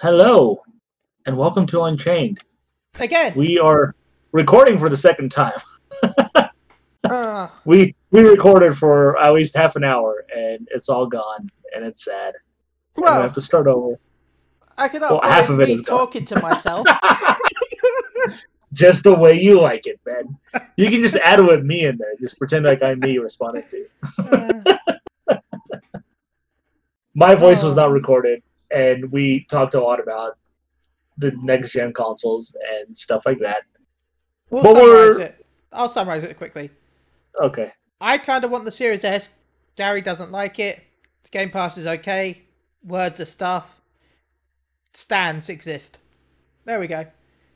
Hello, and welcome to Unchained. Again. We are recording for the second time. uh, We we recorded for at least half an hour, and it's all gone, and it's sad. And we have to start over. I well, half of it is is gone. talking to myself. Just the way you like it, man. You can just add with me in there. Just pretend like I'm me responding to you. Uh, My voice was Oh. not recorded, and we talked a lot about the next gen consoles and stuff like that. we'll But summarize we're- it. I'll summarize it quickly. Okay. I kind of want the Series S. Gary doesn't like it. Game Pass is okay. Words are stuff. Stands exist. There we go.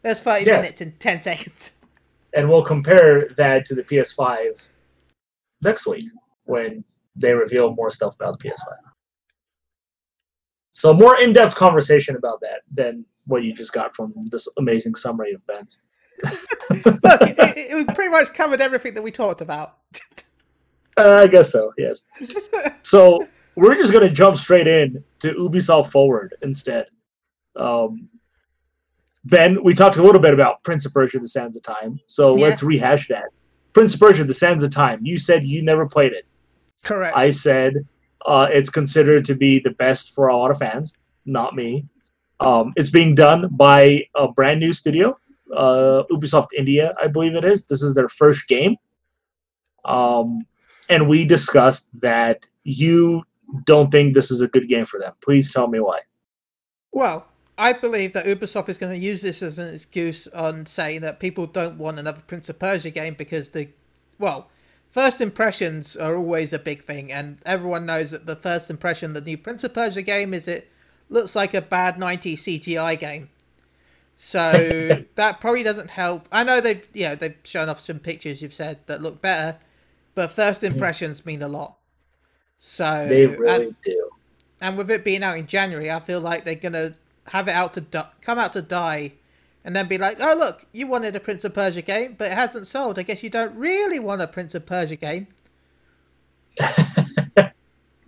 There's 30 Yes. minutes in 10 seconds. and we'll compare that to the PS5 next week when they reveal more stuff about the PS5. So more in-depth conversation about that than what you just got from this amazing summary of Ben's. Look, it, it, it pretty much covered everything that we talked about. Uh, I guess so. Yes. So we're just gonna jump straight in to Ubisoft Forward instead. Um, ben, we talked a little bit about Prince of Persia: The Sands of Time, so Yeah. let's rehash that. Prince of Persia: The Sands of Time. You said you never played it. Correct. I said uh, it's considered to be the best for a lot of fans, not me. Um, it's being done by a brand new studio, uh, Ubisoft India, I believe it is. This is their first game. Um, and we discussed that you don't think this is a good game for them. Please tell me why. Well, I believe that Ubisoft is going to use this as an excuse on saying that people don't want another Prince of Persia game because the, well, first impressions are always a big thing, and everyone knows that the first impression of the new Prince of Persia game is it looks like a bad 90s CGI game. So that probably doesn't help. I know they've, yeah, they've shown off some pictures you've said that look better, but first impressions mean a lot. So They and- really do. and with it being out in January, I feel like they're gonna have it out to di- come out to die, and then be like, "Oh look, you wanted a Prince of Persia game, but it hasn't sold. I guess you don't really want a Prince of Persia game."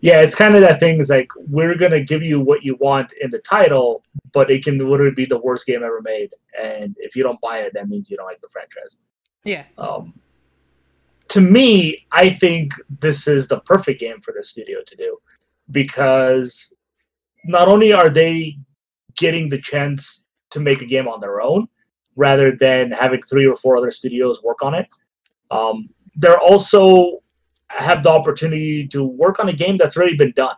Yeah, it's kind of that thing. Is like we're gonna give you what you want in the title, but it can literally be the worst game ever made. And if you don't buy it, that means you don't like the franchise. Yeah, Um, to me, I think this is the perfect game for the studio to do because not only are they getting the chance to make a game on their own rather than having three or four other studios work on it, um, they're also have the opportunity to work on a game that's already been done.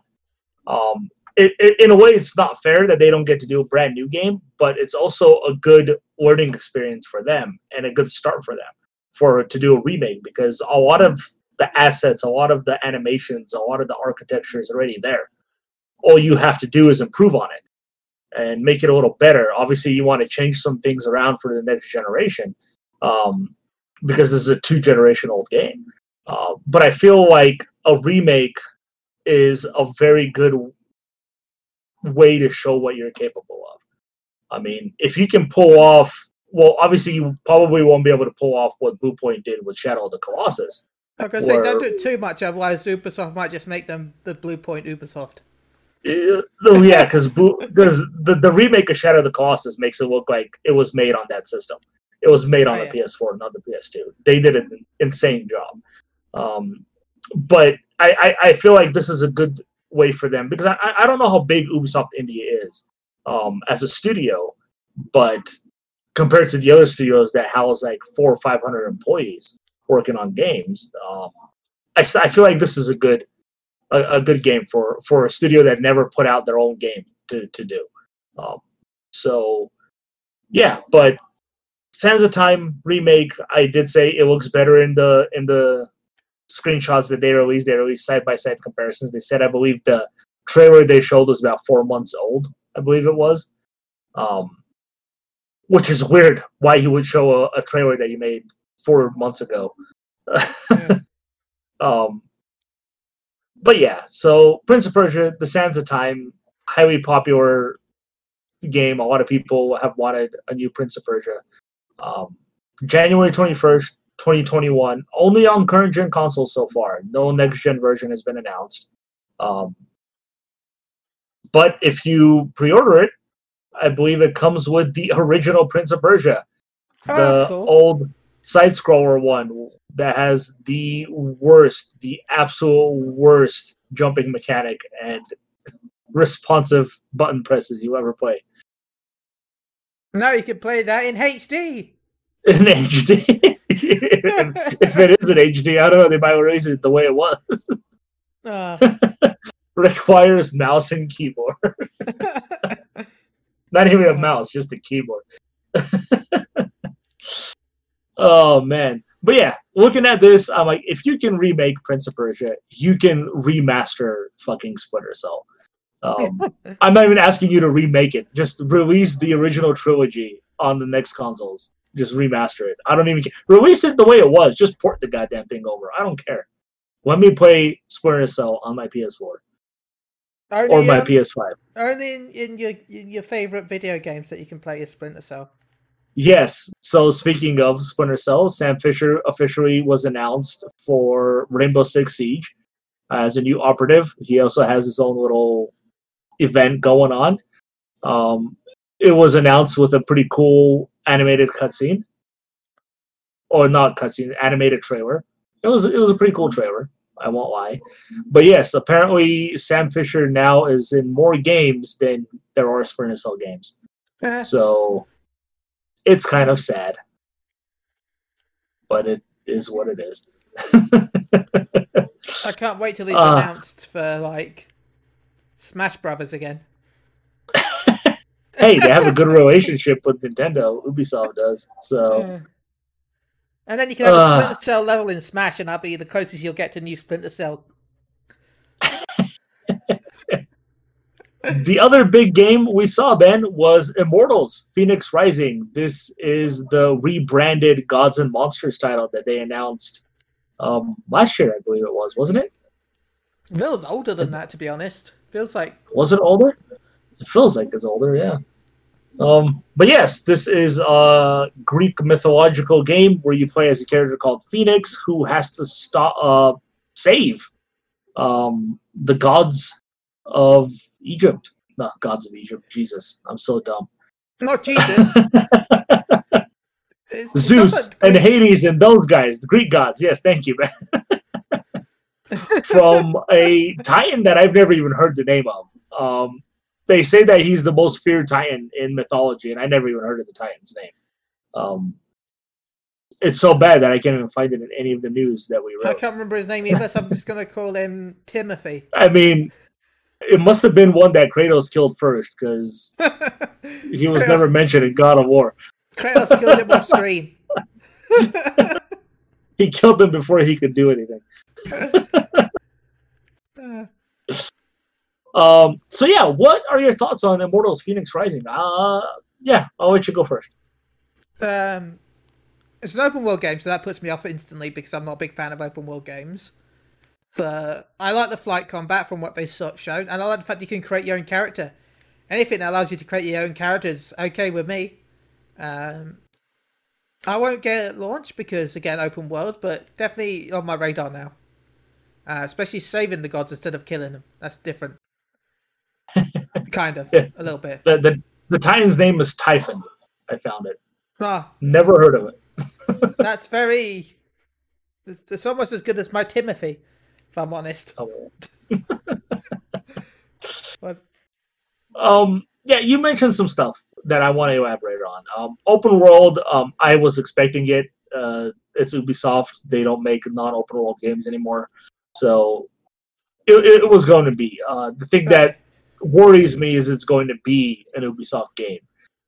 Um, it, it, in a way, it's not fair that they don't get to do a brand new game, but it's also a good learning experience for them and a good start for them for to do a remake because a lot of the assets, a lot of the animations, a lot of the architecture is already there. All you have to do is improve on it and make it a little better. Obviously, you want to change some things around for the next generation um, because this is a two generation old game. Uh, but I feel like a remake is a very good way to show what you're capable of. I mean, if you can pull off, well, obviously you probably won't be able to pull off what Blue Point did with Shadow of the Colossus. I was gonna say don't do it too much, otherwise Ubisoft might just make them the Blue Point Ubisoft. Oh, yeah, because because the, the remake of Shadow of the Colossus makes it look like it was made on that system. It was made on Oh, the PS4, not the PS2. They did an insane job. Um, but I, I, I feel like this is a good way for them because I, I- don't know how big Ubisoft India is um, as a studio, but compared to the other studios that house like four or five hundred employees working on games, um, I, I feel like this is a good a, a good game for for a studio that never put out their own game to to do. Um, so yeah, but Sands of Time remake, I did say it looks better in the in the screenshots that they released. They released side by side comparisons. They said I believe the trailer they showed was about four months old. I believe it was, um, which is weird. Why you would show a, a trailer that you made four months ago. Yeah. Um, but yeah, so Prince of Persia, The Sands of Time, highly popular game. A lot of people have wanted a new Prince of Persia. Um, January 21st, 2021, only on current gen consoles so far. No next gen version has been announced. Um, but if you pre order it, I believe it comes with the original Prince of Persia, Oh, the that's cool. old side scroller one that has the worst, the absolute worst jumping mechanic and responsive button presses you ever play Now you can play that in HD. in HD. if it is in HD, I don't know. They might release it the way it was. Uh, Requires mouse and keyboard. Not even a mouse, just a keyboard. Oh man. But yeah, looking at this, I'm like, if you can remake Prince of Persia, you can remaster fucking Splinter Cell. Um, I'm not even asking you to remake it. Just release the original trilogy on the next consoles. Just remaster it. I don't even care. Release it the way it was. Just port the goddamn thing over. I don't care. Let me play Splinter Cell on my PS4 only, or my um, PS5. only in, in your in your favorite video games that you can play as Splinter Cell. Yes. So speaking of Splinter Cell, Sam Fisher officially was announced for Rainbow Six Siege as a new operative. He also has his own little event going on. Um, it was announced with a pretty cool animated cutscene, or not cutscene, animated trailer. It was it was a pretty cool trailer. I won't lie, but yes, apparently Sam Fisher now is in more games than there are Splinter Cell games. Eh, So it's kind of sad. But it is what it is. I can't wait till he's Uh. announced for like Smash Brothers again. hey, they have a good relationship with Nintendo. Ubisoft does. So Yeah. And then you can have a Uh. Splinter Cell level in Smash, and I'll be the closest you'll get to new Splinter Cell. the other big game we saw, Ben, was Immortals Phoenix Rising. This is the rebranded Gods and Monsters title that they announced um, last year, I believe it was, wasn't it? It feels older than that, to be honest. Feels like Was it older? It feels like it's older, yeah. Um, but yes, this is a Greek mythological game where you play as a character called Phoenix who has to stop, uh, save um, the gods of Egypt. Not gods of Egypt. Jesus, I'm so dumb. not Jesus. Zeus and. Hades and those guys, the Greek gods. Yes, thank you, man. From a Titan that I've never even heard the name of. Um, they say that he's the most feared Titan in mythology, and I never even heard of the Titan's name. Um, it's so bad that I can't even find it in any of the news that we read. I can't remember his name either, so I'm just gonna call him Timothy. I mean, it must have been one that Kratos killed first, because he was Kratos- never mentioned in God of War. Kratos killed him off screen. He killed him before he could do anything. Um, so yeah, what are your thoughts on Immortals Phoenix Rising? Uh yeah, I'll let you go first. um, it's an open world game, so that puts me off instantly because I'm not a big fan of open world games. But I like the flight combat from what they sort shown, and I like the fact you can create your own character. Anything that allows you to create your own character is okay with me. Um, I won't get it at launch because again, open world, but definitely on my radar now. Uh, especially saving the gods instead of killing them. That's different. kind of, Yeah. a little bit. The the the Titan's name is Typhon. I found it. Ah, Never heard of it. That's very. It's, it's almost as good as my Timothy, if I'm honest. Oh, Um, yeah, you mentioned some stuff that I want to elaborate on. Um, open world, um, I was expecting it. Uh, it's Ubisoft; they don't make non-open world games anymore, so it, it was going to be. Uh, the thing that worries me is it's going to be an Ubisoft game.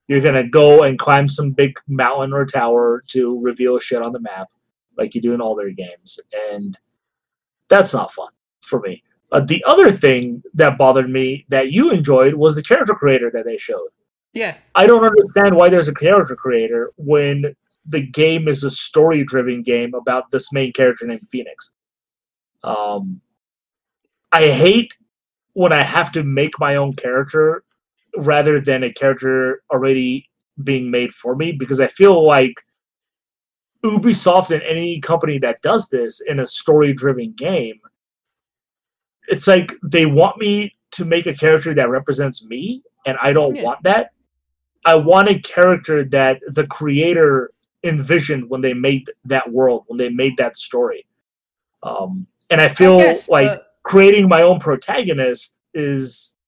You're gonna go and climb some big mountain or tower to reveal shit on the map, like you do in all their games, and that's not fun for me. Uh, the other thing that bothered me that you enjoyed was the character creator that they showed. Yeah, I don't understand why there's a character creator when the game is a story driven game about this main character named Phoenix. Um, I hate when I have to make my own character rather than a character already being made for me because I feel like Ubisoft and any company that does this in a story driven game, it's like they want me to make a character that represents me, and I don't Yeah. want that I want a character that the creator envisioned when they made that world, when they made that story. Um, and I feel I guess, like but- creating my own protagonist is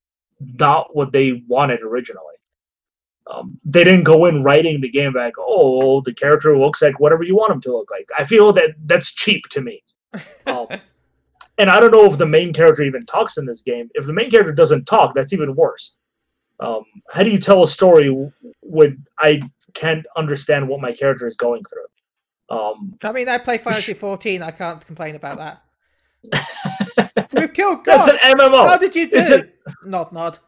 not what they wanted originally. Um, they didn't go in writing the game like, oh, the character looks like whatever you want him to look like. I feel that that's cheap to me. Um, and I don't know if the main character even talks in this game. If the main character doesn't talk, that's even worse. Um, how do you tell a story when I can't understand what my character is going through? Um, I mean, I play Final Fantasy 14. I can't complain about that. We've killed gods. that's an MMO. How did you do? It's a- Nod, nod.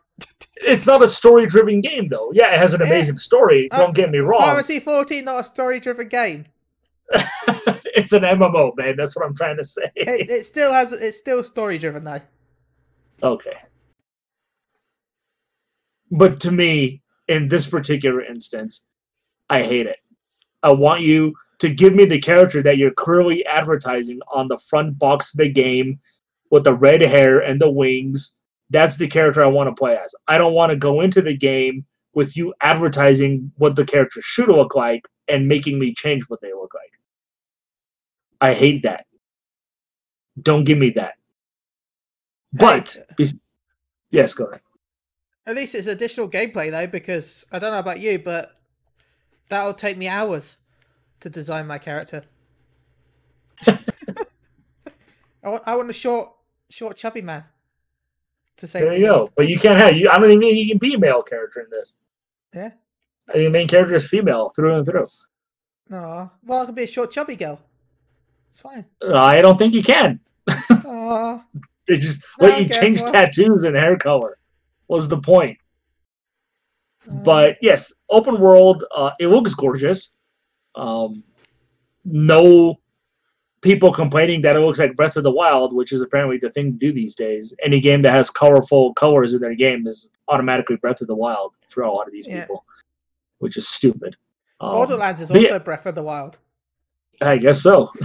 It's not a story-driven game, though. Yeah, it has an amazing story. Uh, don't get me wrong. Fantasy 14, not a story-driven game. it's an MMO, man. That's what I'm trying to say. It, it still has. It's still story-driven though. Okay. But to me, in this particular instance, I hate it. I want you to give me the character that you're clearly advertising on the front box of the game with the red hair and the wings. That's the character I want to play as. I don't want to go into the game with you advertising what the character should look like and making me change what they look like. I hate that. Don't give me that. But Hey, yes, go ahead. At least it's additional gameplay though, because I don't know about you, but that'll take me hours to design my character. I want, I want a short, short, chubby man. To say There you go. But you can't have you. I don't even think you can be a male character in this. Yeah. I think the main character is female through and through. No. Well, I can be a short, chubby girl. It's fine. Uh, I don't think you can. They just No, let you okay, change well- tattoos and hair color. Was the point? But yes, open world. Uh, it looks gorgeous. Um, no people complaining that it looks like Breath of the Wild, which is apparently the thing to do these days. Any game that has colorful colors in their game is automatically Breath of the Wild for a lot of these Yeah. people, which is stupid. Um, Borderlands is also yeah. Breath of the Wild. I guess so.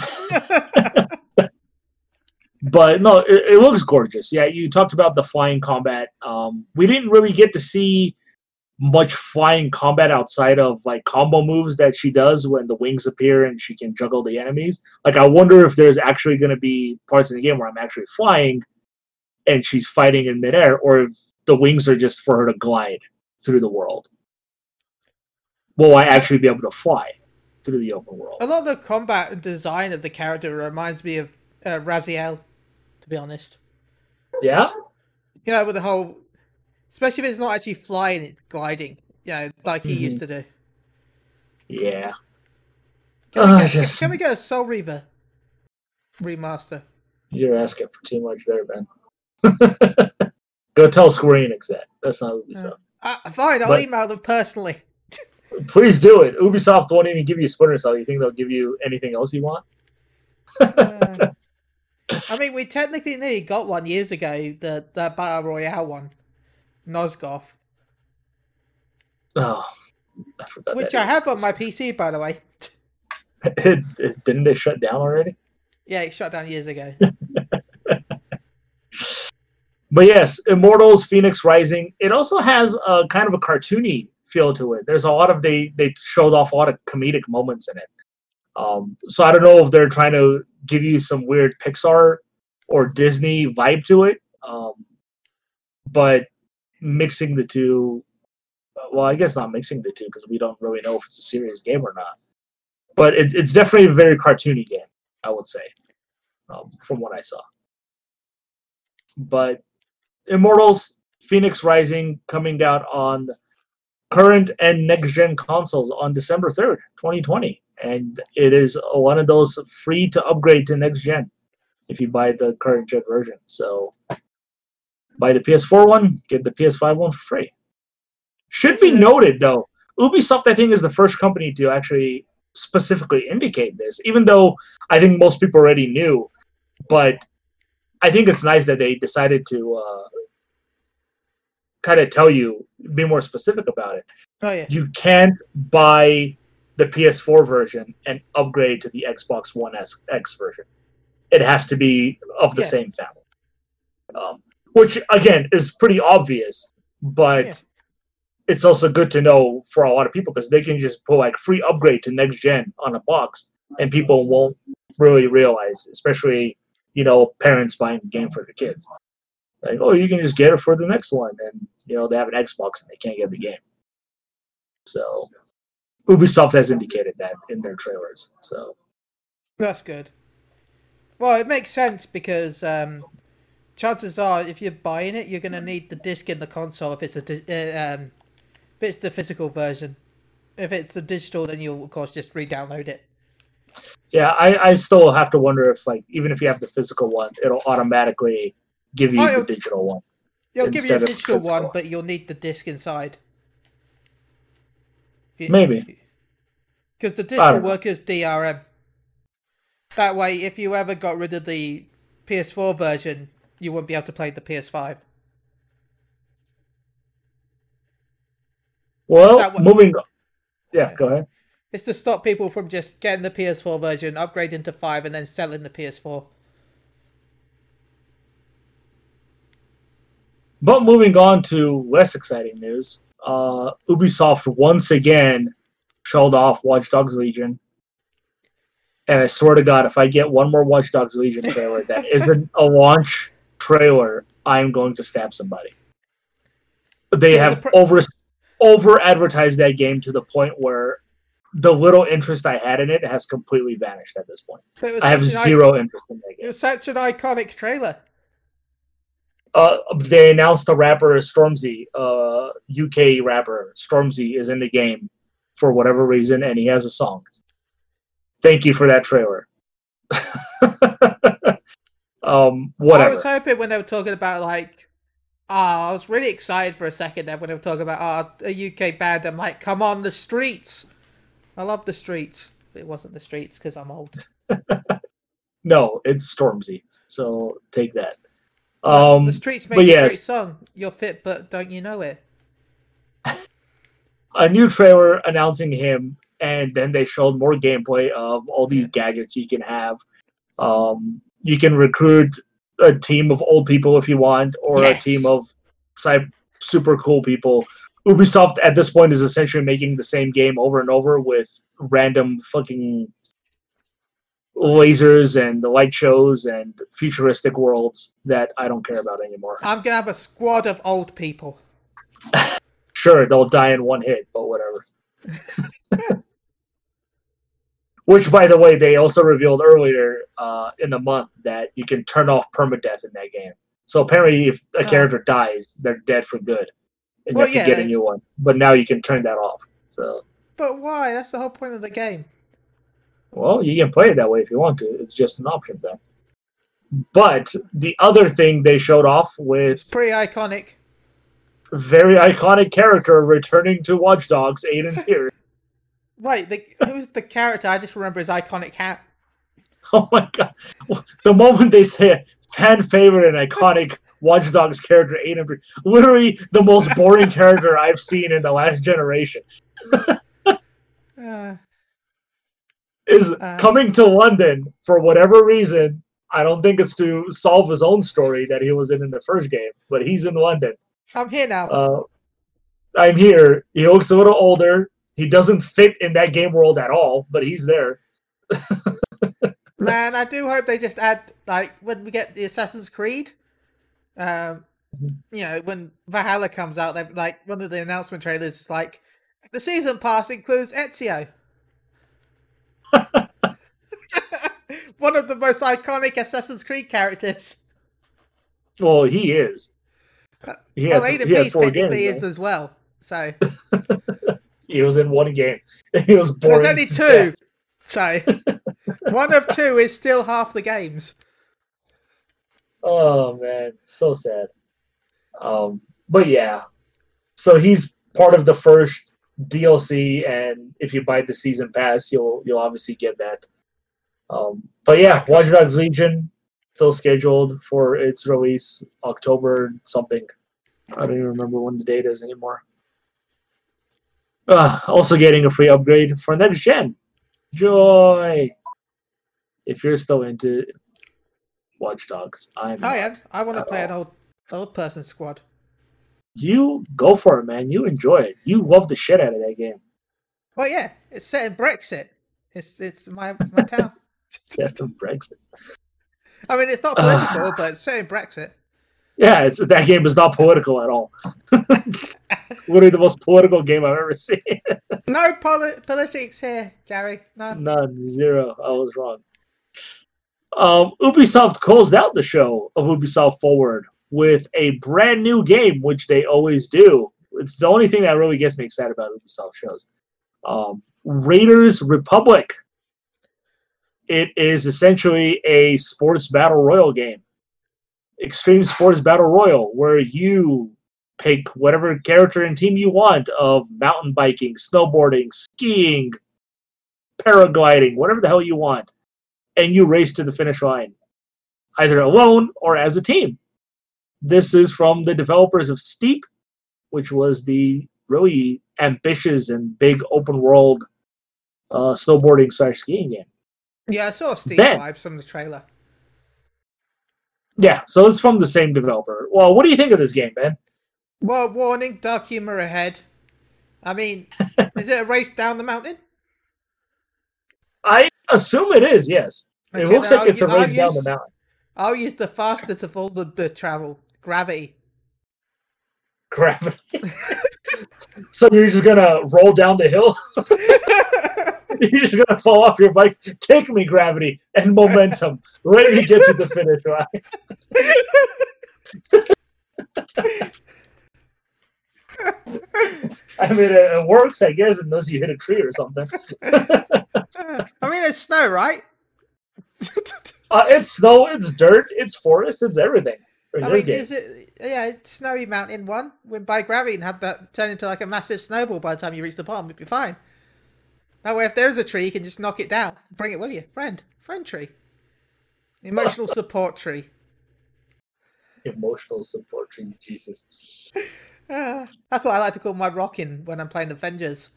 but no, it, it looks gorgeous. Yeah, you talked about the flying combat. Um, we didn't really get to see much flying combat outside of like combo moves that she does when the wings appear and she can juggle the enemies. Like, I wonder if there's actually going to be parts in the game where I'm actually flying and she's fighting in midair, or if the wings are just for her to glide through the world. Will I actually be able to fly through the open world? a lot of the combat design of the character reminds me of uh, Raziel, to be honest. Yeah. You know, with the whole, especially if it's not actually flying, it's gliding. You know, like he used to do. Yeah. Can, we Uh, get, just- can we get a Soul Reaver remaster? You're asking for too much there, Ben. Go tell Square Enix that. That's not Ubisoft. Uh, fine, I'll But- email them personally. Please do it. Ubisoft won't even give you Splinter Cell. You think they'll give you anything else you want? Uh, I mean, we technically nearly got one years ago, the, the Battle Royale one, Nosgoth, Oh, I forgot. which I have on my PC, by the way. Didn't they shut down already? Yeah, it shut down years ago. But yes, Immortals, Phoenix Rising. It also has a kind of a cartoony feel to it. There's a lot of they they showed off a lot of comedic moments in it. Um, so I don't know if they're trying to give you some weird Pixar or Disney vibe to it. Um, but mixing the two, well, I guess not mixing the two because we don't really know if it's a serious game or not. But it, it's definitely a very cartoony game, I would say, um, from what I saw. But Immortals, Phoenix Rising coming out on current and next gen consoles on December 3rd, 2020. And it is one of those free to upgrade to next gen if you buy the current gen version. So buy the PS4 one, get the PS5 one for free. Should be noted though, Ubisoft I think is the first company to actually specifically indicate this, even though I think most people already knew. But I think it's nice that they decided to uh, kind of tell you, be more specific about it. Oh, yeah. You can't buy the PS4 version and upgrade to the Xbox One S X version. It has to be of the Yeah. same family, um, which again is pretty obvious. But it's also good to know for a lot of people because they can just put like free upgrade to next gen on a box, and people won't really realize, especially you know parents buying a game for their kids. Like, oh, you can just get it for the next one, and you know they have an Xbox and they can't get the game. So, Ubisoft has indicated that in their trailers. So that's good. Well, it makes sense because um, chances are, if you're buying it, you're going to need the disc in the console if it's a uh, um, if it's the physical version. If it's the digital, then you'll of course just re-download it. Yeah, I, I still have to wonder if like even if you have the physical one, it'll automatically give you oh, the digital one. It'll give you a digital one, but you'll need the disc inside. You, Maybe. Because the disc will work as DRM. That way, if you ever got rid of the PS4 version, you won't be able to play the PS5. Well, what... moving. Yeah, go ahead. It's to stop people from just getting the PS4 version, upgrading to 5, and then selling the PS4. But moving on to less exciting news, uh, Ubisoft once again showed off Watch Dogs Legion. And I swear to God, if I get one more Watch Dogs Legion trailer that isn't a launch trailer, I'm going to stab somebody. They have the over over advertised that game to the point where the little interest I had in it has completely vanished at this point. I have zero interest in that game. It was such an iconic trailer. Uh, they announced the rapper Stormzy, uh, UK rapper Stormzy, is in the game for whatever reason, and he has a song. Thank you for that trailer. um, whatever. I was hoping when they were talking about like, ah, oh, I was really excited for a second there when they were talking about oh, a UK band. I'm like, come on, the streets. I love the streets. It wasn't the streets because I'm old. no, it's Stormzy. So take that. Um, the streets make yes. a great song. You're fit, but don't you know it? a new trailer announcing him, and then they showed more gameplay of all these gadgets you can have. Um, you can recruit a team of old people if you want, or yes. a team of super cool people. Ubisoft at this point is essentially making the same game over and over with random fucking lasers and the light shows and futuristic worlds that I don't care about anymore. I'm gonna have a squad of old people. sure, they'll die in one hit, but whatever. Which, by the way, they also revealed earlier uh, in the month that you can turn off permadeath in that game. So apparently, if a oh. character dies, they're dead for good, and well, you have to yeah, get a new one. But now you can turn that off. So. But why? That's the whole point of the game. Well, you can play it that way if you want to. It's just an option thing. But the other thing they showed off with it's pretty iconic, very iconic character returning to Watch Dogs, Aiden Pearce. Wait, the, who's the character? I just remember his iconic hat. Oh my god! The moment they say fan favorite and iconic Watch Dogs character, Aiden Pearce, literally the most boring character I've seen in the last generation. uh, is uh, coming to London for whatever reason. I don't think it's to solve his own story that he was in in the first game, but he's in London. I'm here now. Uh, I'm here. He looks a little older. He doesn't fit in that game world at all, but he's there. Man, I do hope they just add like when we get the Assassin's Creed. Um, mm-hmm. you know, when Valhalla comes out, they like one of the announcement trailers is like the season pass includes Ezio. One of the most iconic Assassin's Creed characters. Well, he is. He well, Aiden Pearce technically games, is as well. So he was in one game. He was born. There's only two. So one of two is still half the games. Oh man, so sad. Um, but yeah, so he's part of the first DLC, and if you buy the season pass, you'll you'll obviously get that. Um, but yeah, Watch Dogs Legion still scheduled for its release October something. I don't even remember when the date is anymore. Uh, also getting a free upgrade for next gen. Joy! If you're still into Watch Dogs, I'm. I am. I want to play all. an old old person squad. you go for it, man. You enjoy it. You love the shit out of that game. Well, yeah, it's set in Brexit. It's it's my my town. yeah, the Brexit. I mean, it's not political, but it's set in Brexit. Yeah, it's that game is not political at all. Literally the most political game I've ever seen. no poli- politics here, Gary. None. None. Zero. I was wrong. Um, Ubisoft closed out the show of Ubisoft Forward with a brand new game, which they always do. It's the only thing that really gets me excited about Ubisoft shows. Um, Riders Republic. It is essentially a sports battle royal game. Extreme Sports Battle Royal, where you pick whatever character and team you want of mountain biking, snowboarding, skiing, paragliding, whatever the hell you want, and you race to the finish line, either alone or as a team. This is from the developers of Steep, which was the really ambitious and big open world uh, snowboarding slash skiing game. Yeah, I saw Steep ben. vibes from the trailer. Yeah, so it's from the same developer. Well, what do you think of this game, Ben? Well, warning, dark humor ahead. I mean, is it a race down the mountain? I assume it is, yes. Okay, it looks like I'll, it's a race I'll down use, the mountain. I'll use the fastest of all the, the travel gravity. Gravity. so you're just gonna roll down the hill? You're just gonna fall off your bike. Take me, gravity and momentum. Let me get to the finish line. I mean, it, it, works, I guess, unless you hit a tree or something. I mean, it's snow, right? uh, it's snow, it's dirt, it's forest, it's everything. I mean, game. is it? Yeah, snowy mountain one with by gravity and have that turn into like a massive snowball by the time you reach the bottom, it'd be fine. That way, if there's a tree, you can just knock it down, bring it with you. Friend, friend tree, emotional support tree. Emotional support tree, Jesus. Uh, that's what I like to call my rocking when I'm playing Avengers.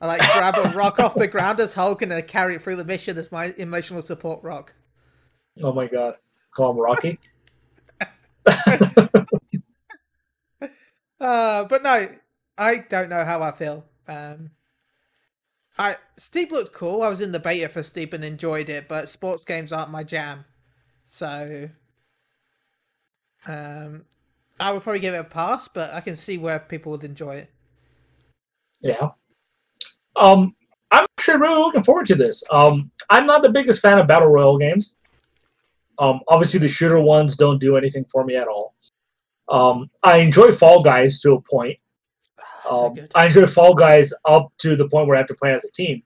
I like grab a rock off the ground as Hulk and then carry it through the mission as my emotional support rock. Oh my god. Call him Rocky? uh, but no, I don't know how I feel. Um, I Steep looked cool. I was in the beta for Steep and enjoyed it, but sports games aren't my jam. So um, I would probably give it a pass, but I can see where people would enjoy it. Yeah. Um, I'm actually really looking forward to this. Um, I'm not the biggest fan of battle royale games. Um, obviously, the shooter ones don't do anything for me at all. Um, I enjoy Fall Guys to a point. Um, I enjoy Fall Guys up to the point where I have to play as a team.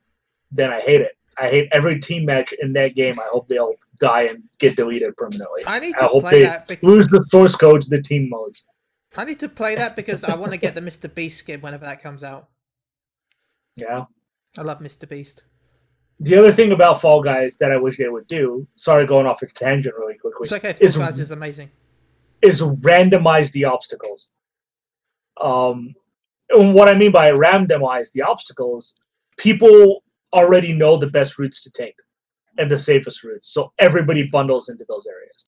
Then I hate it. I hate every team match in that game. I hope they'll die and get deleted permanently. I need to I hope play they that because... lose the source code to the team modes. I need to play that because I want to get the Mr. Beast skin whenever that comes out. Yeah. I love Mr. Beast. The other thing about Fall Guys that I wish they would do, sorry going off a tangent really quickly. It's okay, Fall is, Guys is amazing. Is randomize the obstacles. Um what I mean by randomize the obstacles, people already know the best routes to take and the safest routes. So everybody bundles into those areas.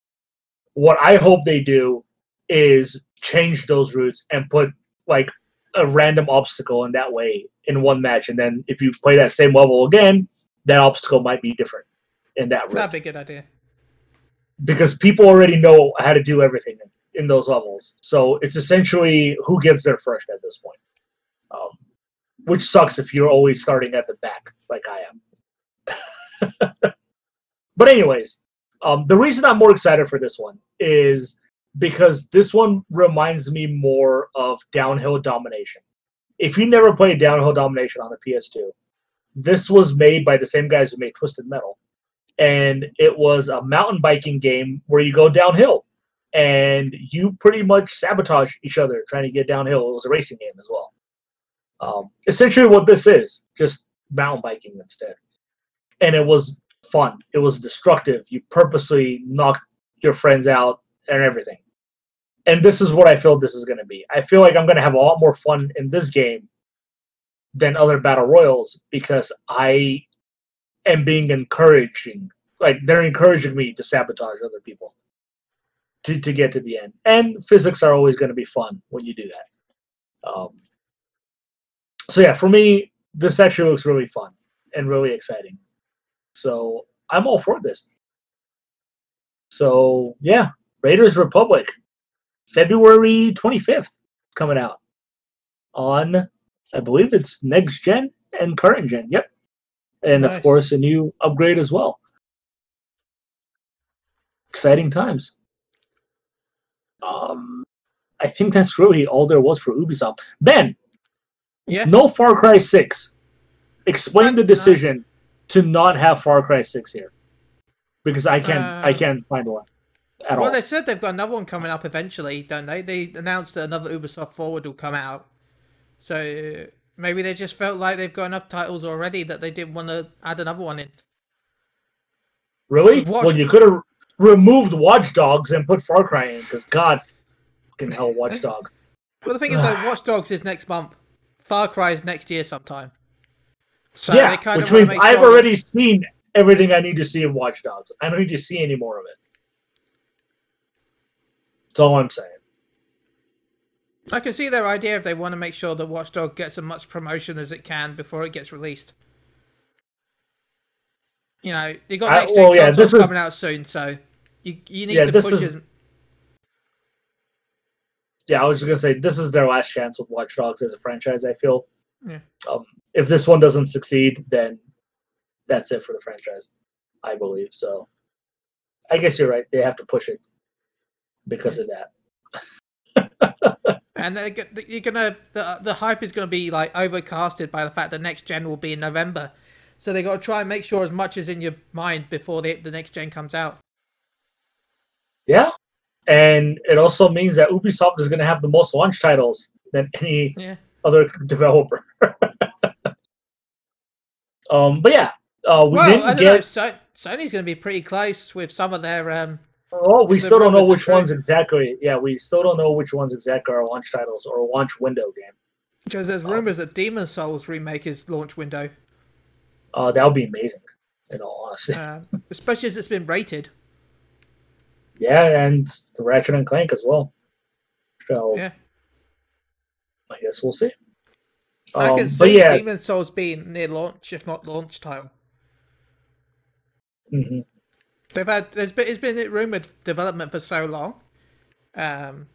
What I hope they do is change those routes and put like a random obstacle in that way in one match. And then if you play that same level again, that obstacle might be different in that route. That'd be a good idea. Because people already know how to do everything in, those levels. So it's essentially who gets there first at this point. Um, which sucks if you're always starting at the back like I am. but anyways, um, the reason I'm more excited for this one is because this one reminds me more of downhill domination. If you never played downhill domination on the PS2, this was made by the same guys who made Twisted Metal, and it was a mountain biking game where you go downhill and you pretty much sabotage each other trying to get downhill. It was a racing game as well. Um, essentially, what this is just mountain biking instead, and it was fun. It was destructive. You purposely knocked your friends out and everything. And this is what I feel this is going to be. I feel like I'm going to have a lot more fun in this game than other battle royals because I am being encouraging. Like they're encouraging me to sabotage other people to, to get to the end. And physics are always going to be fun when you do that. Um, so yeah, for me, this actually looks really fun and really exciting. So I'm all for this. So yeah, Riders Republic, February 25th, coming out on, I believe it's next gen and current gen. Yep, and Nice. of course a new upgrade as well. Exciting times. Um, I think that's really all there was for Ubisoft. Ben, Yeah. no Far Cry 6. Explain the decision to not have Far Cry 6 here. Because I can't I Uh, can't find one at Well, all. they said they've got another one coming up eventually, don't they? They announced that another Ubisoft Forward will come out. So maybe they just felt like they've got enough titles already that they didn't want to add another one in. Really? Watch- Well, you could have removed Watch Dogs and put Far Cry in because God fucking hell, Watch Dogs. Well, the thing is, though, Watch Dogs is next month. Far Cry is next year sometime. So yeah, kind which of means I've already seen everything I need to see in Watch Dogs. I don't need to see any more of it. That's all I'm saying. I can see their idea if they want to make sure that Watchdog gets as much promotion as it can before it gets released. You know, you got next gen well, yeah, this is- coming out soon, so you you need Yeah, to push is- it. Yeah, I was just gonna say this is their last chance with Watch Dogs as a franchise. I feel. Yeah. Um, if this one doesn't succeed, then that's it for the franchise. I believe so. I guess you're right. They have to push it because of that. And you're gonna the the hype is gonna be like overcasted by the fact that next gen will be in November, so they got to try and make sure as much is in your mind before the the next gen comes out. Yeah, and it also means that Ubisoft is going to have the most launch titles than any Yeah. other developer. um, but yeah, uh, we well, didn't get. So, Sony's gonna be pretty close with some of their um. Oh, we still don't know which ones exactly. Yeah, we still don't know which ones exactly are launch titles or launch window game. Because there's rumors that Demon's Souls remake is launch window, Uh, that would be amazing. In all honesty, um, especially as it's been rated. Yeah, and the Ratchet and Clank as well. So Yeah, I guess we'll see. I Um, can but see yeah, Demon's Souls being near launch, if not launch title. mhm. They've had there's been it's been rumored development for so long, um,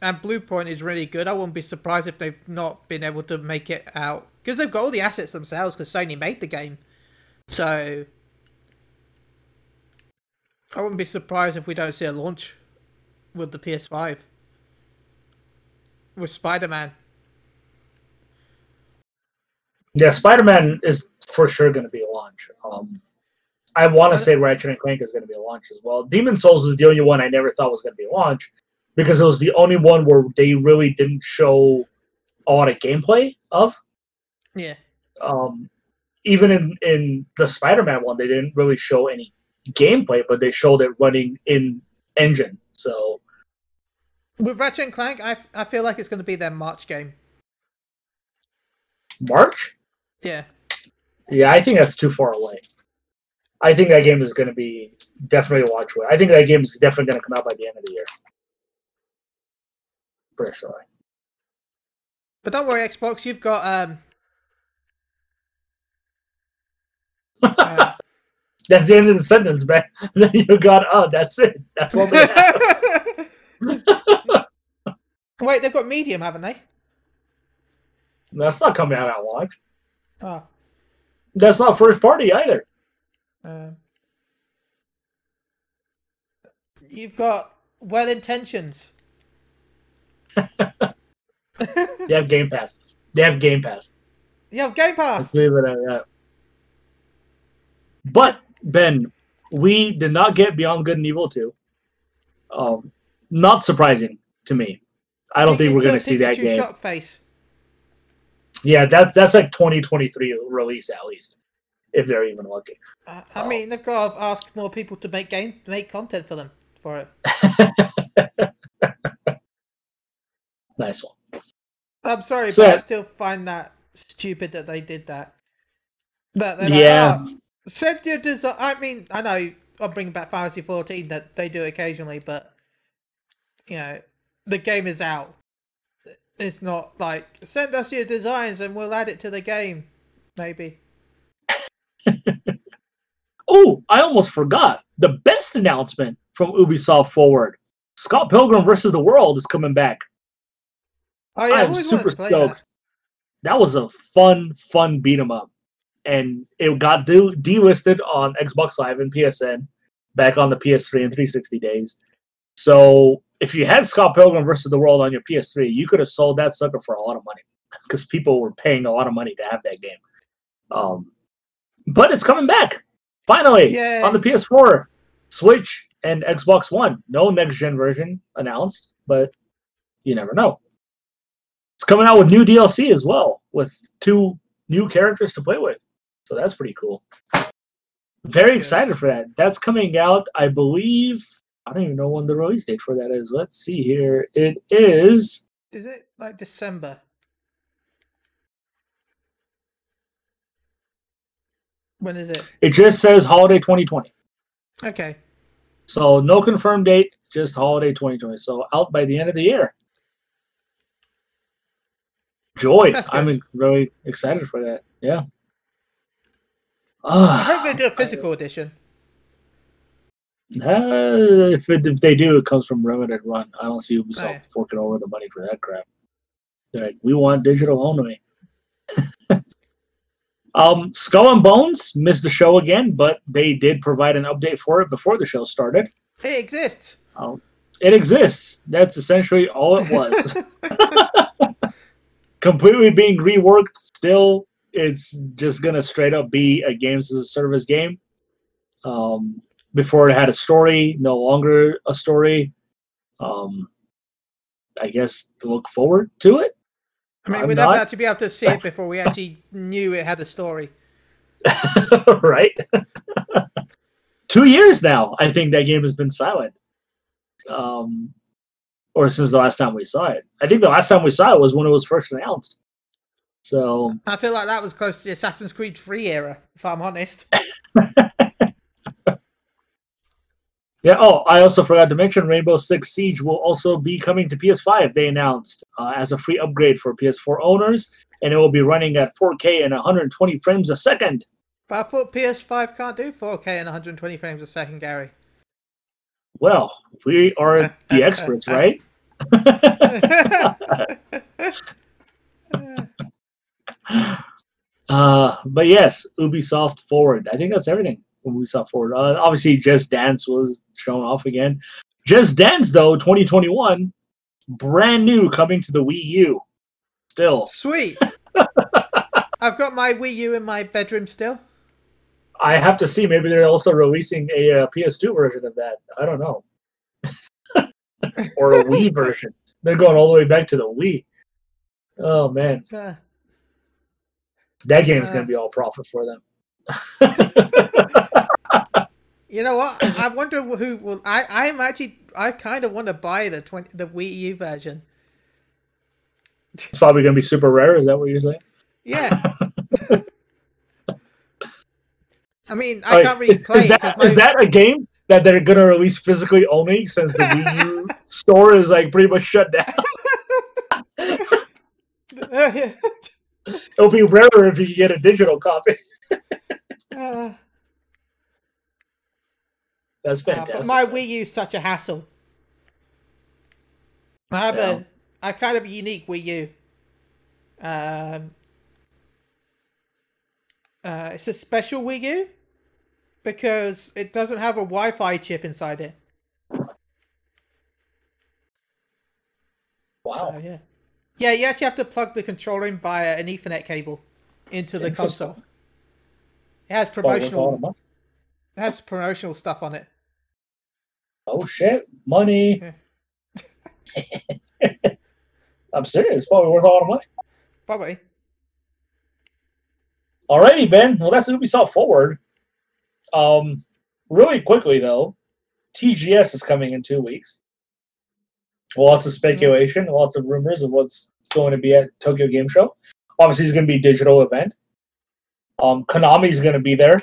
and Bluepoint is really good. I wouldn't be surprised if they've not been able to make it out because they've got all the assets themselves because Sony made the game. So I wouldn't be surprised if we don't see a launch with the PS5 with Spider Man. Yeah, Spider Man is for sure going to be a launch. Um, I want to say Ratchet and Clank is going to be a launch as well. Demon's Souls is the only one I never thought was going to be a launch because it was the only one where they really didn't show a lot of gameplay of. Yeah, Um, even in in the Spider Man one, they didn't really show any gameplay, but they showed it running in engine. So with Ratchet and Clank, I, I feel like it's going to be their March game. March, Yeah. yeah, I think that's too far away. I think that game is going to be definitely a watch. I think that game is definitely going to come out by the end of the year. For sure. But don't worry, Xbox, you've got um. uh, That's the end of the sentence, man. Then you got, oh, that's it. That's all they have. Wait, they've got Medium, haven't they? That's not coming out at launch. Oh. That's not first party either. Um, you've got well intentions. They have Game Pass. They have Game Pass. You have Game Let's Pass. leave it at that. But Ben, we did not get Beyond Good and Evil 2. Um, not surprising to me. I don't think we're going to see that game. Shock face. Yeah, that's that's like 2023 release at least, if they're even lucky. Uh, I Oh. mean, they've got to ask more people to make game, make content for them for it. Nice one. I'm sorry, So- but I still find that stupid that they did that. That they're like, Yeah. "Oh, send your design. I mean, I know I'm bringing back Fantasy 14 that they do occasionally, but you know, the game is out. It's not like send us your designs and we'll add it to the game. Maybe. oh, I almost forgot. The best announcement from Ubisoft Forward. Scott Pilgrim versus the World is coming back. Oh yeah, I'm super stoked. That. that. was a fun, fun beat 'em up, and it got de- delisted on Xbox Live and PSN, back on the PS3 and 360 days. So if you had Scott Pilgrim versus the World on your PS3, you could have sold that sucker for a lot of money because people were paying a lot of money to have that game. Um, but it's coming back finally Yay. on the PS4, Switch, and Xbox One. No next gen version announced, but you never know. It's coming out with new DLC as well, with two new characters to play with. So that's pretty cool. Very excited for that. That's coming out, I believe. I don't even know when the release date for that is. Let's see here. It is. Is it like December? When is it? It just says holiday 2020. Okay. So no confirmed date, just holiday 2020. So out by the end of the year. Joy. I'm really excited for that. Yeah. Uh, I hope they do a physical I, edition. Uh, if, it, if they do, it comes from Limited Run. I don't see Ubisoft right. forking over the money for that crap. They're like, we want digital only. um, Skull and Bones missed the show again, but they did provide an update for it before the show started. It exists. Um, it exists. That's essentially all it was. Completely being reworked. Still, it's just gonna straight up be a games as a service game. Um, before it had a story, no longer a story. Um, I guess to look forward to it. I mean, I'm we'd not... have to be able to see it before we actually knew it had a story. right? Two years now, I think that game has been silent. Um, or since the last time we saw it. I think the last time we saw it was when it was first announced. So I feel like that was close to the Assassin's Creed 3 era, if I'm honest. Yeah. Oh, I also forgot to mention Rainbow Six Siege will also be coming to PS5. They announced uh, as a free upgrade for PS4 owners, and it will be running at 4K and 120 frames a second. But I thought PS5 can't do 4K and 120 frames a second, Gary. Well, we are the experts, right? uh, but yes, Ubisoft Forward. I think that's everything saw forward. Uh, obviously, Just Dance was shown off again. Just Dance, though, 2021, brand new, coming to the Wii U. Still. Sweet. I've got my Wii U in my bedroom still. I have to see. Maybe they're also releasing a uh, PS2 version of that. I don't know. or a Wii version. They're going all the way back to the Wii. Oh, man. Uh, that game is uh, going to be all profit for them. You know what? I wonder who will. I I'm actually. I kind of want to buy the twenty the Wii U version. It's probably gonna be super rare. Is that what you're saying? Yeah. I mean, I can't really play. Is that, is that a game that they're gonna release physically only since the Wii U store is like pretty much shut down? It'll be rarer if you get a digital copy. uh, that's fantastic. Uh, but my Wii U is such a hassle. I have yeah. a, a kind of a unique Wii U. Um, uh, it's a special Wii U because it doesn't have a Wi-Fi chip inside it. Wow. So, yeah. Yeah, you actually have to plug the controller in via an Ethernet cable into the console. It has promotional. It has promotional stuff on it oh shit, money. I'm serious. It's probably worth a lot of money. Probably. Alrighty, Ben. Well, that's Ubisoft Forward. Um, really quickly though, TGS is coming in two weeks. Lots of speculation, lots of rumors of what's going to be at Tokyo Game Show. Obviously, it's going to be a digital event. Um, Konami's going to be there,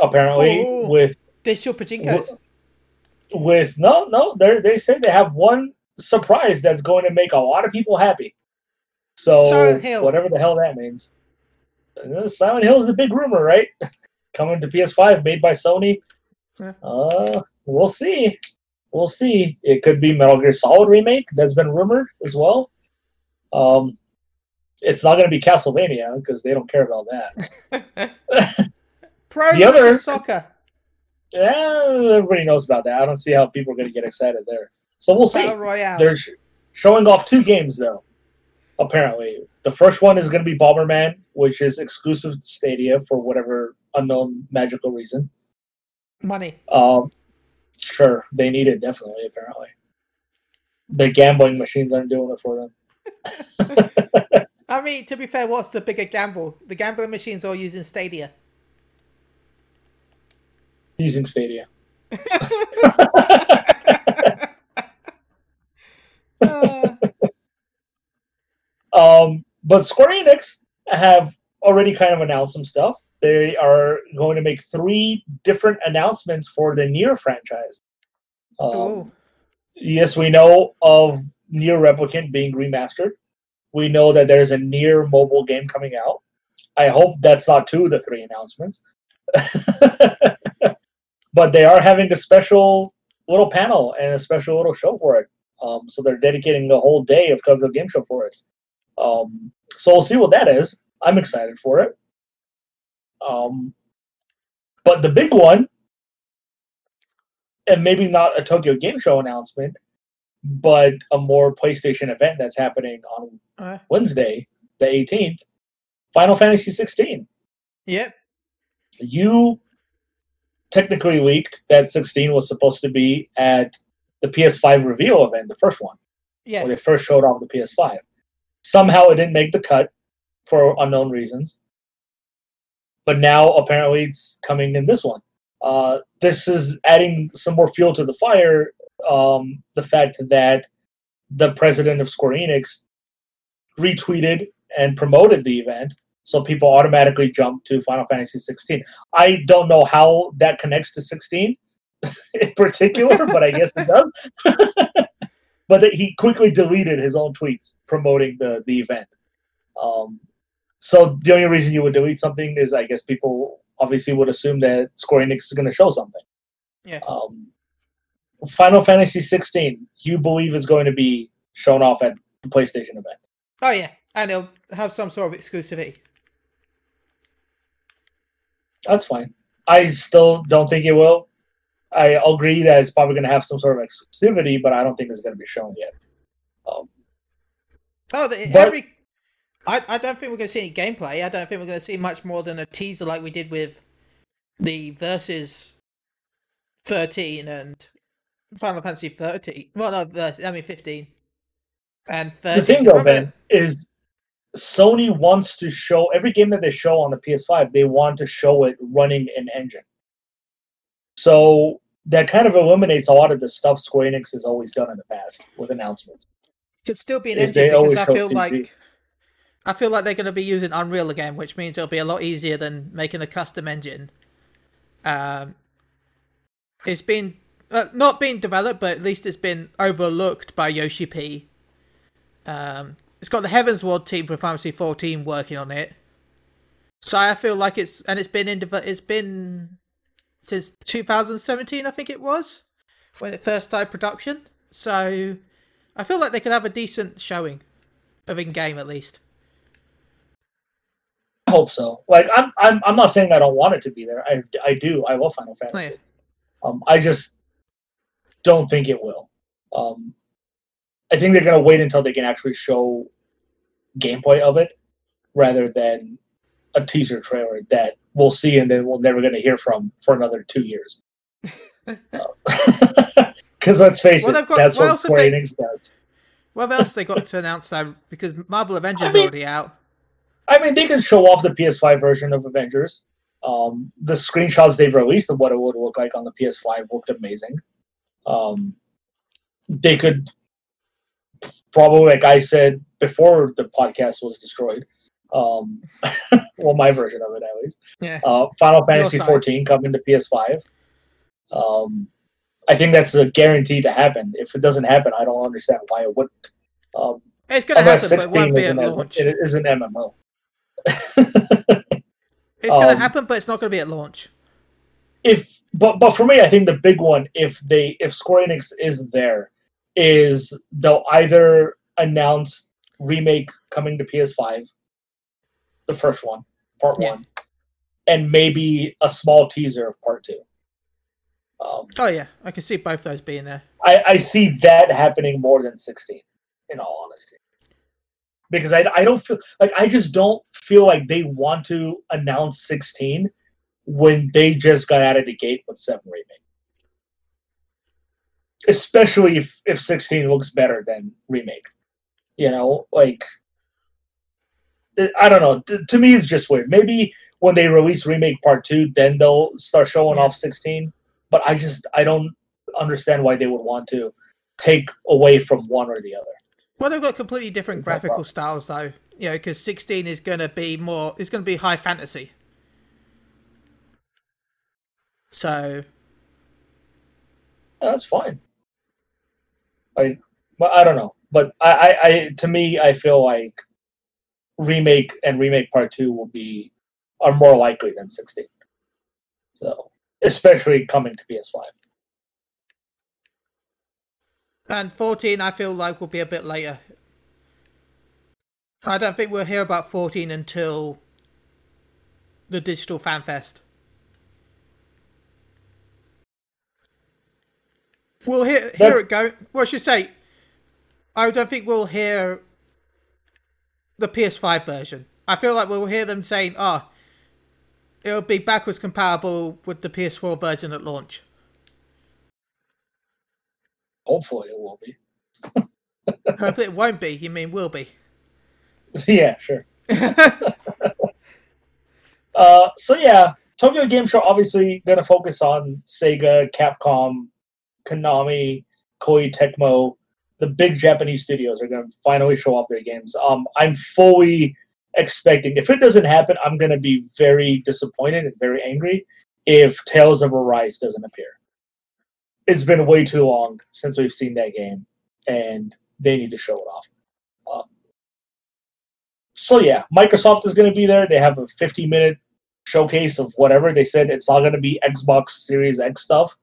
apparently, oh, with digital pachinkos with no, no, they they say they have one surprise that's going to make a lot of people happy. So Hill. whatever the hell that means. Uh, Silent Hill is the big rumor, right? Coming to PS5, made by Sony. Uh, we'll see. We'll see. It could be Metal Gear Solid remake. That's been rumored as well. Um, it's not going to be Castlevania because they don't care about that. Pro The other- Soccer. Yeah, everybody knows about that. I don't see how people are going to get excited there. So we'll see. Royale. They're sh- showing off two games though. Apparently, the first one is going to be Bomberman, which is exclusive to Stadia for whatever unknown magical reason. Money. Um, sure, they need it definitely. Apparently, the gambling machines aren't doing it for them. I mean, to be fair, what's the bigger gamble? The gambling machines all using Stadia. Using Stadia. Uh, Um, but Square Enix have already kind of announced some stuff. They are going to make three different announcements for the Nier franchise. Um, yes, we know of Nier Replicant being remastered. We know that there's a Nier mobile game coming out. I hope that's not two of the three announcements. but they are having a special little panel and a special little show for it. Um, so they're dedicating the whole day of Tokyo Game Show for it. Um, so we'll see what that is. I'm excited for it. Um, but the big one, and maybe not a Tokyo Game Show announcement, but a more PlayStation event that's happening on Uh, Wednesday, the 18th, Final Fantasy 16. yep. You technically leaked that 16 was supposed to be at the PS5 reveal event, the first one, Yeah. when they first showed off the PS5. Somehow it didn't make the cut for unknown reasons. But now apparently it's coming in this one. Uh, this is adding some more fuel to the fire. Um, the fact that the president of Square Enix retweeted and promoted the event, so people automatically jump to Final Fantasy 16. I don't know how that connects to 16 in particular, but I guess it does. but he quickly deleted his own tweets promoting the the event. Um, so the only reason you would delete something is, I guess, people obviously would assume that Square Enix is going to show something. Yeah. Um, Final Fantasy 16, you believe is going to be shown off at the PlayStation event. Oh yeah, and it'll have some sort of exclusivity. That's fine. I still don't think it will. I agree that it's probably going to have some sort of exclusivity, but I don't think it's going to be shown yet. Um, Oh, the, every. I, I don't think we're going to see any gameplay. I don't think we're going to see much more than a teaser like we did with the Versus 13 and Final Fantasy 13. Well, no, Versus, I mean 15. And 13. the thing though, Ben, is Sony wants to show every game that they show on the PS5, they want to show it running an engine. So that kind of eliminates a lot of the stuff Square Enix has always done in the past with announcements. could still be an engine because I feel CG. like I feel like they're going to be using Unreal again, which means it'll be a lot easier than making a custom engine. Um, it's been uh, not being developed, but at least it's been overlooked by Yoshi P. Um, it's got the Heavensward team from Fantasy 14 working on it, so I feel like it's and it's been in it's been since 2017, I think it was when it first started production. So I feel like they could have a decent showing of in game at least. I hope so. Like I'm, I'm, I'm not saying I don't want it to be there. I, I do. I love Final Fantasy. Um, I just don't think it will. Um, I think they're gonna wait until they can actually show gameplay of it, rather than a teaser trailer that we'll see and then we're never gonna hear from for another two years. Because let's face Well, it, got- that's what what else have Square they- Enix does. What else they got to announce now? Because Marvel Avengers I mean- already out. I mean, they can show off the PS5 version of Avengers. Um, the screenshots they've released of what it would look like on the PS5 looked amazing. Um, they could probably, like I said before the podcast was destroyed, um, well, my version of it at least. Yeah. Uh, Final Fantasy side. 14 coming to PS5. Um, I think that's a guarantee to happen. If it doesn't happen, I don't understand why it wouldn't. Um, It's going to happen, but it won't be at launch. it is an MMO. It's going to um, happen, but it's not going to be at launch. if but but for me, I think the big one, if they if Square Enix is there, is they'll either announce remake coming to PS5, the first one, part Yeah. one, and maybe a small teaser of part two. Um, Oh yeah, I can see both those being there. I, I see that happening more than 16, in all honesty. Because I, I don't feel like I just don't feel like they want to announce 16 when they just got out of the gate with 7 remake. Especially if, if 16 looks better than remake. You know, like eh, I don't know. T- to me, it's just weird. Maybe when they release remake part two, then they'll start showing Yeah. off 16. But I just I don't understand why they would want to take away from one or the other. Well, they've got completely different graphical styles, though. You know, because 16 is going to be more. It's going to be high fantasy. So That's fine. I, but I don't know. But I, I, I, to me, I feel like remake and remake part two will be are more likely than sixteen. So, especially coming to PS5. And 14, I feel like will be a bit later. I don't think we'll hear about 14 until the digital fan fest. We'll hear hear it go. What should I say? I don't think we'll hear the PS5 version. I feel like we'll hear them saying, "Oh, it'll be backwards compatible with the PS4 version at launch." Hopefully, it will be. Hopefully, it won't be. You mean will be? yeah, sure. Uh, so yeah, Tokyo Game Show obviously going to focus on Sega, Capcom, Konami, Koei Tecmo. The big Japanese studios are going to finally show off their games. Um, I'm fully expecting. If it doesn't happen, I'm going to be very disappointed and very angry if Tales of Arise doesn't appear. It's been way too long since we've seen that game, and they need to show it off. Um, so yeah, Microsoft is going to be there. They have a 50 minute showcase of whatever. They said it's not going to be Xbox Series X stuff.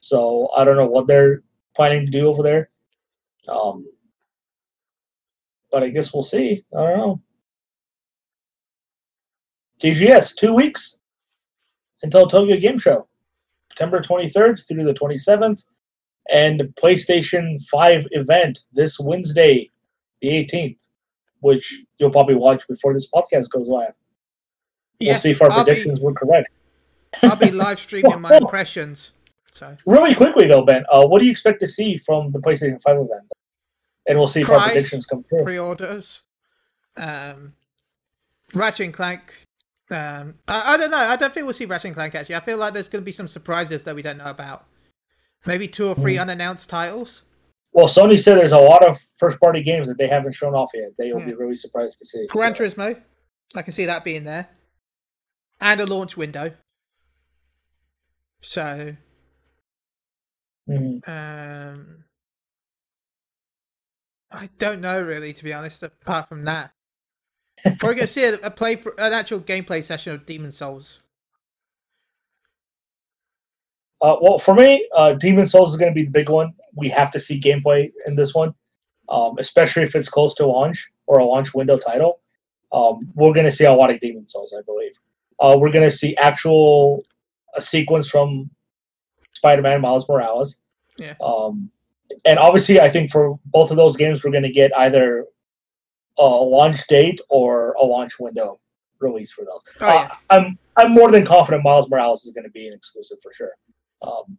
So I don't know what they're planning to do over there. Um, but I guess we'll see. I don't know. TGS, two weeks until Tokyo Game Show, September 23rd through the 27th, and PlayStation 5 event this Wednesday, the 18th, which you'll probably watch before this podcast goes live. We'll see if our I'll be- predictions were correct. I'll be live streaming my impressions. So Really quickly though, Ben, uh, what do you expect to see from the PlayStation 5 event? And we'll see if our predictions come true. pre-orders, um, Ratchet and Clank. Um, I, I don't know. I don't think we'll see Ratchet and Clank actually. I feel like there's going to be some surprises that we don't know about. Maybe two or Hmm. three unannounced titles. Well, Sony said there's a lot of first party games that they haven't shown off yet. They will Yeah. be really surprised to see. Gran so- Turismo, I can see that being there, and a launch window. So, Mhm. um, I don't know really, to be honest. Apart from that, we're going to see a, a play for an actual gameplay session of Demon's Souls. Uh, well, for me, uh, Demon's Souls is going to be the big one. We have to see gameplay in this one, um, especially if it's close to launch or a launch window title. Um, we're going to see a lot of Demon's Souls, I believe. Uh, we're going to see actual a sequence from Spider-Man Miles Morales. Yeah. Um, and obviously, I think for both of those games, we're going to get either a launch date or a launch window release for those. Oh, yeah. Uh, I'm I'm more than confident Miles Morales is going to be an exclusive for sure. Um,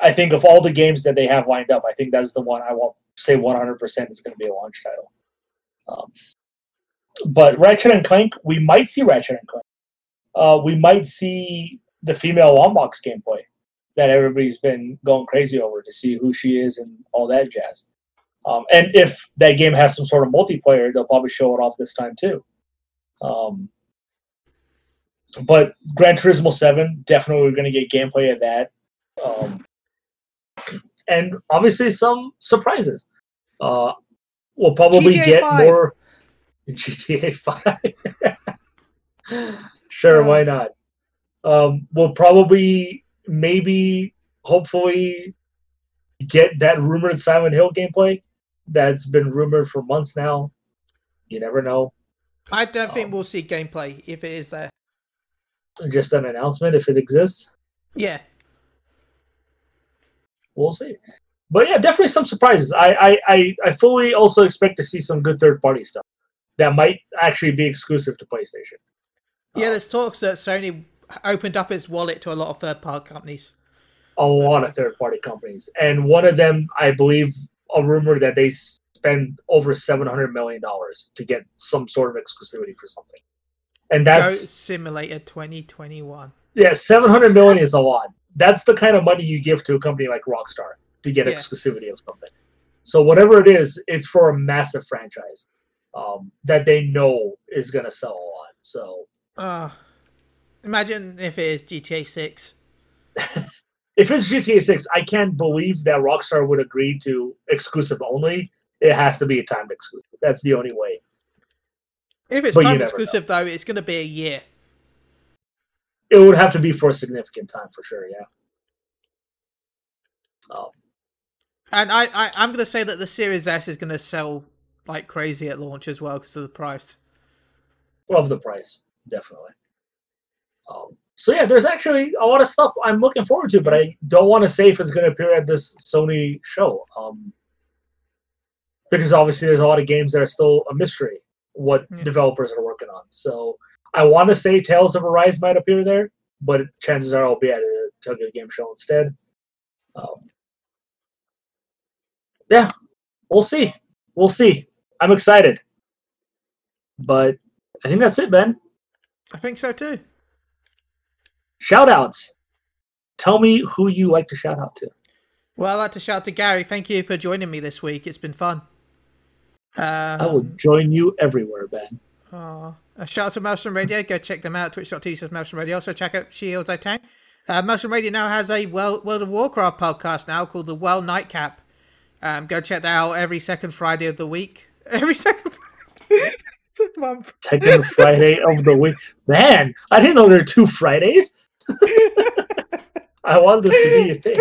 I think of all the games that they have lined up, I think that's the one I won't say 100% is going to be a launch title. Um, but Ratchet and Clank, we might see Ratchet and Clank. Uh, we might see the female Lombax gameplay that everybody's been going crazy over to see who she is and all that jazz. Um, and if that game has some sort of multiplayer, they'll probably show it off this time too. Um, but Gran Turismo 7, definitely we're going to get gameplay of that. Um, and obviously some surprises. Uh, we'll probably GTA get 5. more GTA Five. sure, why not? Um, we'll probably, maybe, hopefully, get that rumored Silent Hill gameplay that's been rumored for months now. You never know. I don't think Um, we'll see gameplay if it is there. Just an announcement if it exists. Yeah. we'll see. But yeah, definitely some surprises. I, I, I, I fully also expect to see some good third party stuff that might actually be exclusive to PlayStation. Yeah, there's talks that Sony opened up its wallet to a lot of third party companies. A lot of third party companies, and one of them, I believe, a rumor that they spend over seven hundred million dollars to get some sort of exclusivity for something, and Goat that's Simulator 2021. yeah, seven hundred million is a lot. That's the kind of money you give to a company like Rockstar to get Yeah. exclusivity of something. So whatever it is, it's for a massive franchise um, that they know is going to sell a lot. So Uh, imagine if it is GTA 6. if it's GTA Six, I can't believe that Rockstar would agree to exclusive only. It has to be a timed exclusive. That's the only way. If it's But time exclusive, though, it's going to be a year. It would have to be for a significant time for sure. Yeah. Um, And I, I, I'm going to say that the Series S is going to sell like crazy at launch as well because of the price. of the price, definitely. Um, so yeah, there's actually a lot of stuff I'm looking forward to, but I don't want to say if it's going to appear at this Sony show, um, because obviously there's a lot of games that are still a mystery what Yeah. developers are working on. So I want to say Tales of Arise might appear there, but chances are I'll be at a Tokyo Game Show instead. Um, yeah, we'll see. We'll see. I'm excited, but I think that's it, Ben. I think so too. Shout outs. Tell me who you like to shout out to. Well, I'd like to shout to Gary. Thank you for joining me this week. It's been fun. Um, I will join you everywhere, Ben. Aw. A shout out to Motion Radio. Go check them out. Twitch.tv says Motion Radio. Also check out Shields I Tank. Uh, Motion Radio now has a World, World of Warcraft podcast now called the Well Nightcap. Um, go check that out every second Friday of the week. Every second Friday of the month. Second Friday of the week. Man, I didn't know there were two Fridays. I want this to be a thing.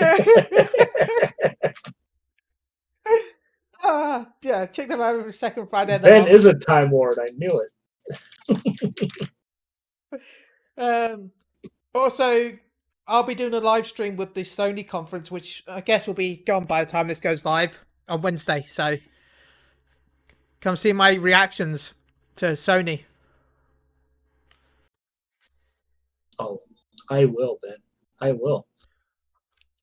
Ah, yeah, check them out every second Friday Ben is a time lord. I knew it. Um, also, I'll be doing a live stream with the Sony conference, which I guess will be gone by the time this goes live on Wednesday. So, come see my reactions to Sony. Oh, I will, Ben. I will.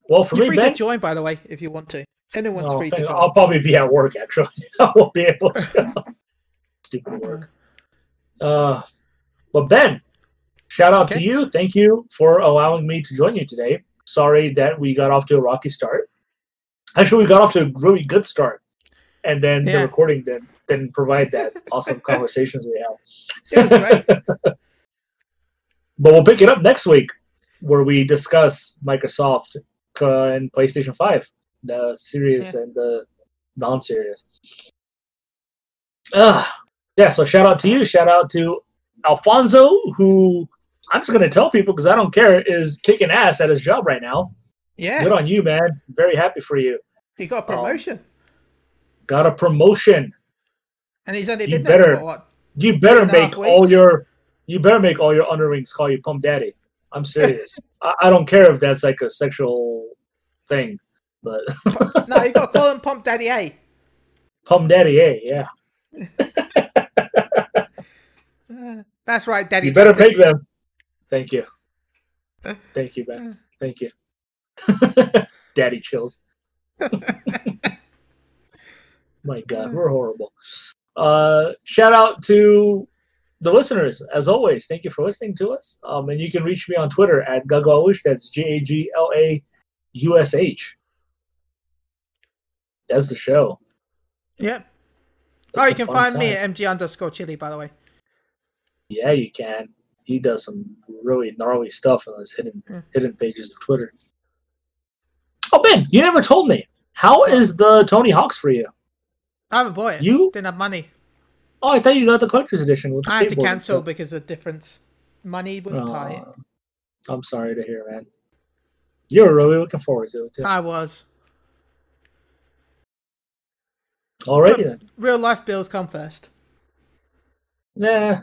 Well, for You're me, free Ben, to join, by the way, if you want to. Anyone's oh, free to join. I'll probably be at work. Actually, I won't be able to. Stupid work. Uh, but Ben, shout out to you. Thank you for allowing me to join you today. Sorry that we got off to a rocky start. Actually, we got off to a really good start, and then the recording didn't didn't provide that awesome conversations we have. It was great. But we'll pick it up next week, where we discuss Microsoft uh, and PlayStation Five, the serious and the non-serious. Ah, yeah. So shout out to you. Shout out to Alfonso, who I'm just gonna tell people because I don't care is kicking ass at his job right now. Yeah. Good on you, man. Very happy for you. he got a promotion. Got a promotion. and he's only you been there better- for what? You better and a half make all your you better make all your underlings call you pump daddy. I'm serious. I, I don't care if that's like a sexual thing, but No, you got to call him Pump Daddy A. pump daddy, hey, yeah. That's right, Daddy. You better make them. Thank you. Thank you, man. Thank you. daddy chills. My God, we're horrible. Uh, shout out to the listeners, as always. Thank you for listening to us. Um, and you can reach me on Twitter at Gagalush. That's G A G L A U S H. That's the show. Yep. It's Oh, you can find me at MG underscore chili, by the way. Yeah, you can. He does some really gnarly stuff on his hidden hidden pages of Twitter. Oh, Ben, you never told me. How is the Tony Hawks for you? I haven't bought it. You? didn't have money. Oh, I thought you got the collector's edition with the I had to cancel stuff. because of difference. Money was tight. I'm sorry to hear, man. You were really looking forward to it, too. I was. Alrighty then. Real life bills come first. Nah.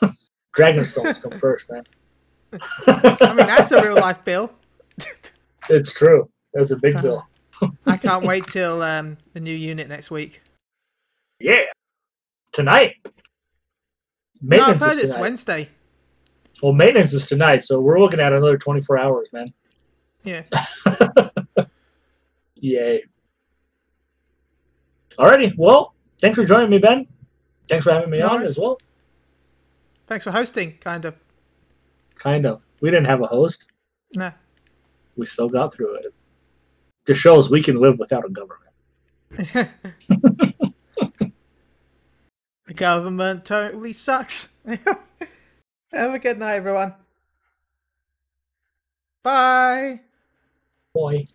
Dragonstones come first, man. I mean, that's a real life bill. it's true. That's a big bill. I can't wait till um, the new unit next week. Yeah. Tonight. No, I've Maintenance heard is it's. Wednesday. Well, maintenance is tonight, so we're looking at another 24 hours, man. Yeah. Yay. Alrighty. Well, thanks for joining me, Ben. Thanks for having me No on worries. as well. Thanks for hosting, kind of. Kind of. We didn't have a host. Nah. We still got through it. Just shows we can live without a government. the government totally sucks. Have a good night, everyone. Bye. Boy.